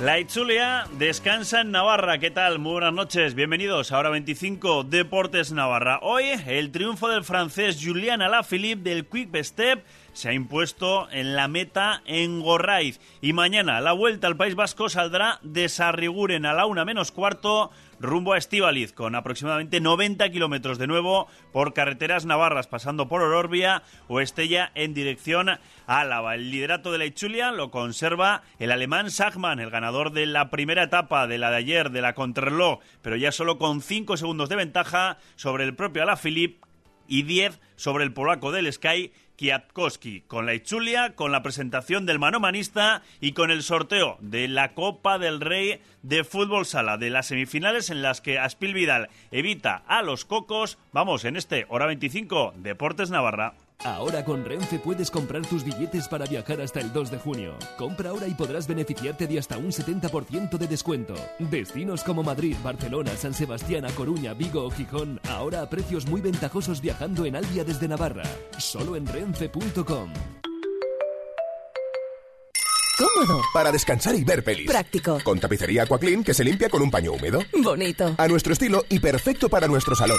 La Itzulia descansa en Navarra. ¿Qué tal? Muy buenas noches. Bienvenidos a Hora 25 Deportes Navarra. Hoy el triunfo del francés Julian Alaphilippe del Quick Step se ha impuesto en la meta en Gorraiz. Y mañana la vuelta al País Vasco saldrá de Sarriguren a la una menos cuarto rumbo a Estivaliz, con aproximadamente 90 kilómetros de nuevo por carreteras navarras, pasando por Ororbia o Estella en dirección Álava. El liderato de la Ichulia lo conserva el alemán Sachmann, el ganador de la primera etapa de la de ayer de la Contrarreloj, pero ya solo con 5 segundos de ventaja sobre el propio Alaphilippe y 10 sobre el polaco del Sky Kwiatkowski, con la Ichulia, con la presentación del manomanista y con el sorteo de la Copa del Rey de Fútbol Sala, de las semifinales en las que Aspil Vidal evita a los cocos. Vamos en este Hora 25, Deportes Navarra. Ahora con Renfe puedes comprar tus billetes para viajar hasta el 2 de junio. Compra ahora y podrás beneficiarte de hasta un 70% de descuento. Destinos como Madrid, Barcelona, San Sebastián, A Coruña, Vigo o Gijón, ahora a precios muy ventajosos viajando en Albia desde Navarra. Solo en renfe.com. Cómodo. Para descansar y ver pelis. Práctico. Con tapicería Aquaclean que se limpia con un paño húmedo. Bonito. A nuestro estilo y perfecto para nuestro salón.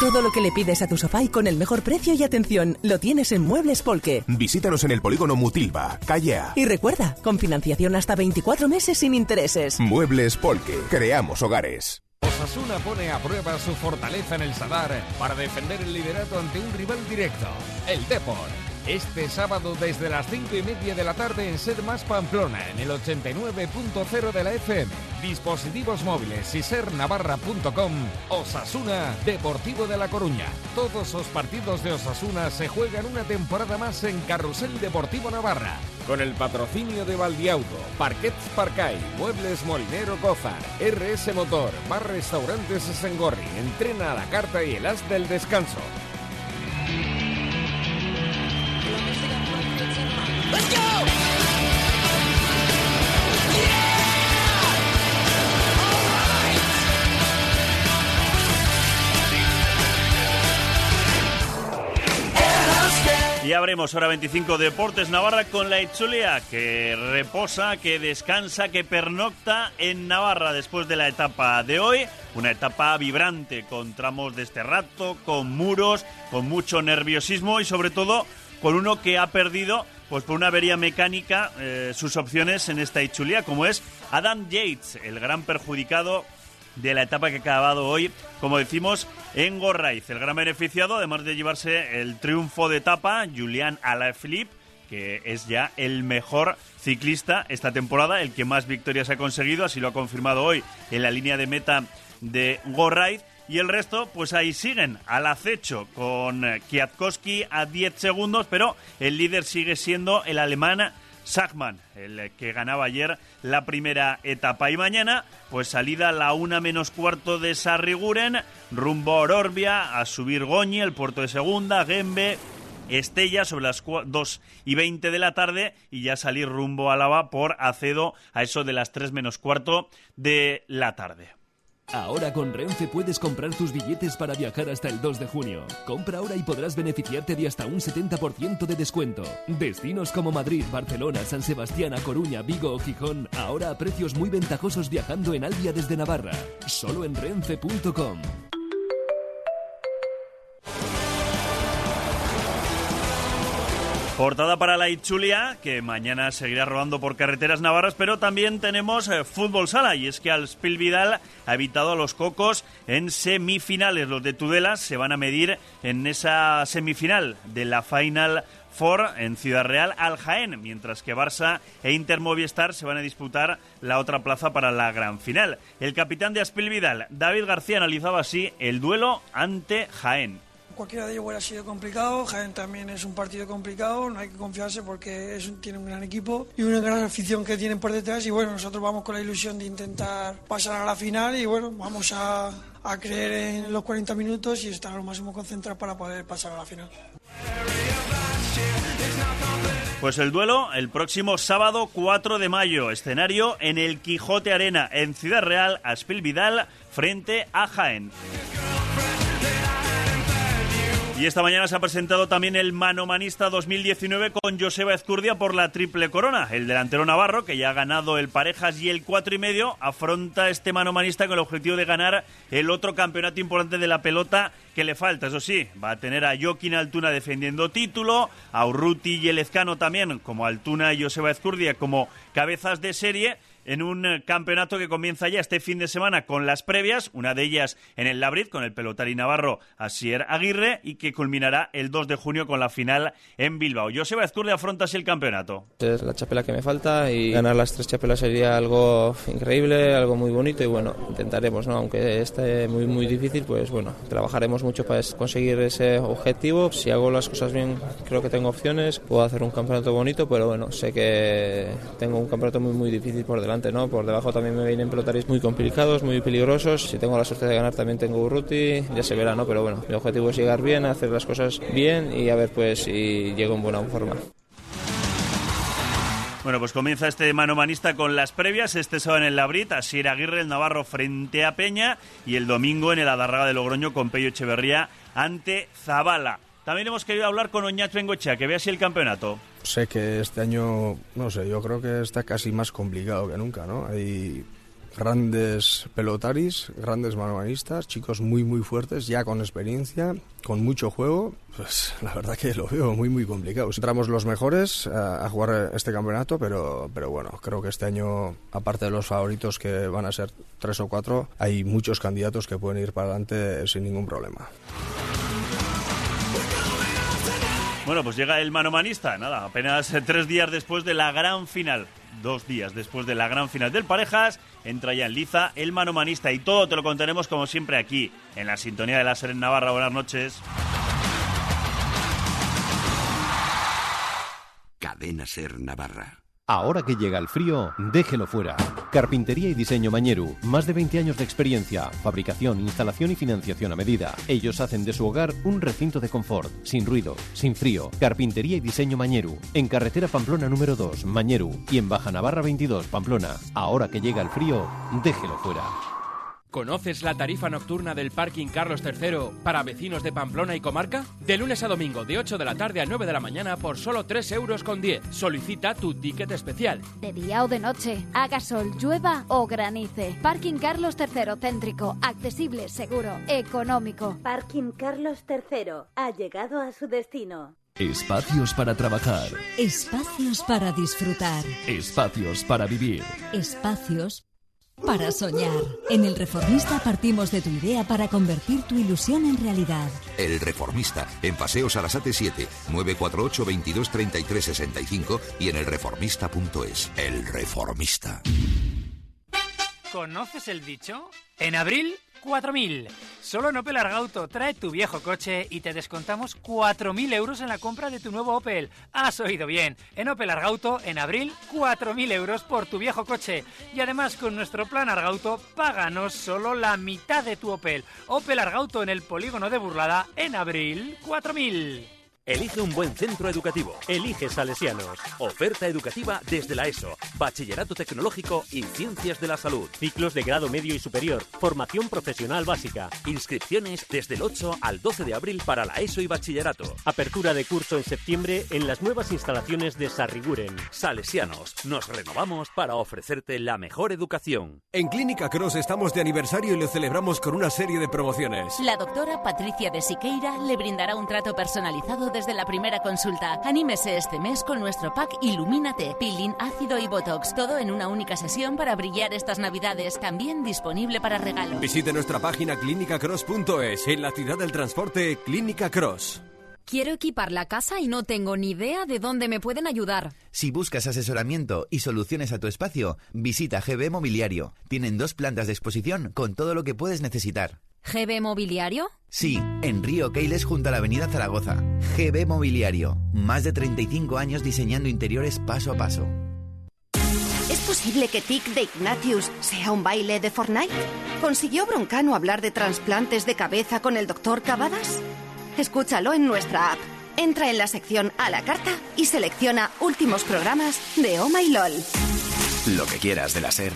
Todo lo que le pides a tu sofá y con el mejor precio y atención lo tienes en Muebles Polque. Visítanos en el polígono Mutilva, calle A. Y recuerda, con financiación hasta 24 meses sin intereses. Muebles Polque. Creamos hogares. Osasuna pone a prueba su fortaleza en el Sadar para defender el liderato ante un rival directo, el Depor. Este sábado desde las 5 y media de la tarde en Ser Más Pamplona, en el 89.0 de la FM. Dispositivos móviles y sernavarra.com. Osasuna, Deportivo de La Coruña. Todos los partidos de Osasuna se juegan una temporada más en Carrusel Deportivo Navarra. Con el patrocinio de Valdiauto, Parquets Parcay, Muebles Molinero Cozar, RS Motor, Bar Restaurantes Sengorri, Entrena a la Carta y el As del Descanso. Y abrimos hora 25 Deportes Navarra con la Itzulia, que reposa, que descansa, que pernocta en Navarra después de la etapa de hoy. Una etapa vibrante, con tramos de este rato, con muros, con mucho nerviosismo y sobre todo con uno que ha perdido, pues por una avería mecánica, eh, sus opciones en esta Itzulia, como es Adam Yates, el gran perjudicado de la etapa que ha acabado hoy, como decimos, en Gorraiz. El gran beneficiado, además de llevarse el triunfo de etapa, Julián Alaphilippe, que es ya el mejor ciclista esta temporada, el que más victorias ha conseguido, así lo ha confirmado hoy en la línea de meta de Gorraiz. Y el resto, pues ahí siguen al acecho con Kwiatkowski a 10 segundos, pero el líder sigue siendo el alemán Sachmann, el que ganaba ayer la primera etapa. Y mañana, pues salida a la una menos cuarto de Sarriguren, rumbo a Ororbia, a subir Goñi, el puerto de segunda, Gembe, Estella sobre las 2 y 20 de la tarde y ya salir rumbo a Lava por Acedo a eso de las 3 menos cuarto de la tarde. Ahora con Renfe puedes comprar tus billetes para viajar hasta el 2 de junio. Compra ahora y podrás beneficiarte de hasta un 70% de descuento. Destinos como Madrid, Barcelona, San Sebastián, A Coruña, Vigo o Gijón, ahora a precios muy ventajosos viajando en Albia desde Navarra. Solo en renfe.com. Portada para la Itzulia, que mañana seguirá rodando por carreteras navarras, pero también tenemos eh, fútbol sala, y es que al Spil Vidal ha evitado a los cocos en semifinales. Los de Tudela se van a medir en esa semifinal de la Final Four en Ciudad Real al Jaén, mientras que Barça e Inter Movistar se van a disputar la otra plaza para la gran final. El capitán de Aspil Vidal, David García, analizaba así el duelo ante Jaén. Cualquiera de ellos hubiera sido complicado, Jaén también es un partido complicado, no hay que confiarse porque tiene un gran equipo y una gran afición que tienen por detrás y bueno, nosotros vamos con la ilusión de intentar pasar a la final y bueno, vamos a, a creer en los 40 minutos y estar lo máximo concentrados para poder pasar a la final. Pues el duelo el próximo sábado 4 de mayo, escenario en el Quijote Arena, en Ciudad Real, Aspil Vidal frente a Jaén. Y esta mañana se ha presentado también el Manomanista 2019 con Joseba Ezcurdia por la triple corona. El delantero navarro, que ya ha ganado el parejas y el cuatro y medio, afronta este Manomanista con el objetivo de ganar el otro campeonato importante de la pelota que le falta. Eso sí, va a tener a Joaquín Altuna defendiendo título, a Urruti y Elezcano también, como Altuna y Joseba Ezcurdia, como cabezas de serie en un eh, campeonato que comienza ya este fin de semana con las previas, una de ellas en el Labrit con el pelotari navarro Asier Aguirre y que culminará el 2 de junio con la final en Bilbao. Joseba Ezcurde afronta así el campeonato. Es la chapela que me falta y ganar las tres chapelas sería algo increíble, algo muy bonito y bueno, intentaremos, ¿no? Aunque esté muy muy difícil, pues bueno, trabajaremos mucho para conseguir ese objetivo. Si hago las cosas bien, creo que tengo opciones, puedo hacer un campeonato bonito, pero bueno, sé que tengo un campeonato muy muy difícil por delante ¿no? Por debajo también me vienen pelotaris muy complicados, muy peligrosos. Si tengo la suerte de ganar también tengo Urruti, ya se verá, ¿no? Pero bueno, mi objetivo es llegar bien, hacer las cosas bien y a ver pues si llego en buena forma. Bueno, pues comienza este manomanista con las previas. Este sábado en el Labrit, Asier Aguirre, el Navarro frente a Peña. Y el domingo en el Adarraga de Logroño con Pello Echeverría ante Zabala. También hemos querido hablar con Oñat Bengochea, que vea así el campeonato. Sé que este año, no sé, yo creo que está casi más complicado que nunca, ¿no? Hay grandes pelotaris, grandes manomanistas, chicos muy muy fuertes, ya con experiencia, con mucho juego, pues la verdad que lo veo muy muy complicado. Entramos los mejores a, a, jugar este campeonato, pero, pero bueno, creo que este año, aparte de los favoritos que van a ser tres o cuatro, hay muchos candidatos que pueden ir para adelante sin ningún problema. Bueno, pues llega el manomanista, nada, apenas tres días después de la gran final. Dos días después de la gran final del Parejas, entra ya en liza el manomanista y todo te lo contaremos como siempre aquí, en la sintonía de la Ser en Navarra. Buenas noches. Cadena Ser Navarra. Ahora que llega el frío, déjelo fuera. Carpintería y diseño Mañeru. Más de 20 años de experiencia. Fabricación, instalación y financiación a medida. Ellos hacen de su hogar un recinto de confort. Sin ruido, sin frío. Carpintería y diseño Mañeru. En carretera Pamplona número 2, Mañeru. Y en Baja Navarra 22, Pamplona. Ahora que llega el frío, déjelo fuera. ¿Conoces la tarifa nocturna del Parking Carlos III para vecinos de Pamplona y comarca? De lunes a domingo, de 8 de la tarde a 9 de la mañana por solo 3 euros con 10. Solicita tu ticket especial. De día o de noche, haga sol, llueva o granice. Parking Carlos III céntrico, accesible, seguro, económico. Parking Carlos III ha llegado a su destino. Espacios para trabajar. Espacios para disfrutar. Espacios para vivir. Espacios para soñar. En El Reformista partimos de tu idea para convertir tu ilusión en realidad. El Reformista, en Paseo Sarasate 7, 948 22 33 65 y en elreformista.es. El Reformista. ¿Conoces el dicho? En abril 4.000. Solo en Opel Argauto trae tu viejo coche y te descontamos 4.000 euros en la compra de tu nuevo Opel. Has oído bien. En Opel Argauto, en abril, 4.000 euros por tu viejo coche. Y además, con nuestro plan Argauto, páganos solo la mitad de tu Opel. Opel Argauto en el polígono de Burlada, en abril, 4.000. Elige un buen centro educativo. Elige Salesianos. Oferta educativa desde la ESO, Bachillerato Tecnológico y Ciencias de la Salud. Ciclos de grado medio y superior. Formación profesional básica. Inscripciones desde el 8 al 12 de abril para la ESO y Bachillerato. Apertura de curso en septiembre en las nuevas instalaciones de Sarriguren. Salesianos. Nos renovamos para ofrecerte la mejor educación. En Clínica Cross estamos de aniversario y lo celebramos con una serie de promociones. La doctora Patricia de Siqueira le brindará un trato personalizado desde la primera consulta. Anímese este mes con nuestro pack Ilumínate, peeling, ácido y botox. Todo en una única sesión para brillar estas navidades. También disponible para regalo. Visite nuestra página clínicacross.es. En la ciudad del transporte, Clínica Cross. Quiero equipar la casa y no tengo ni idea de dónde me pueden ayudar. Si buscas asesoramiento y soluciones a tu espacio, visita GB Mobiliario. Tienen dos plantas de exposición con todo lo que puedes necesitar. ¿GB Mobiliario? Sí, en Río Keiles junto a la Avenida Zaragoza. GB Mobiliario. Más de 35 años diseñando interiores paso a paso. ¿Es posible que Tic de Ignatius sea un baile de Fortnite? ¿Consiguió Broncano hablar de trasplantes de cabeza con el doctor Cavadas? Escúchalo en nuestra app. Entra en la sección a la carta y selecciona últimos programas de Oh My LOL. Lo que quieras de la SER,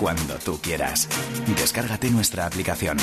cuando tú quieras. Descárgate nuestra aplicación.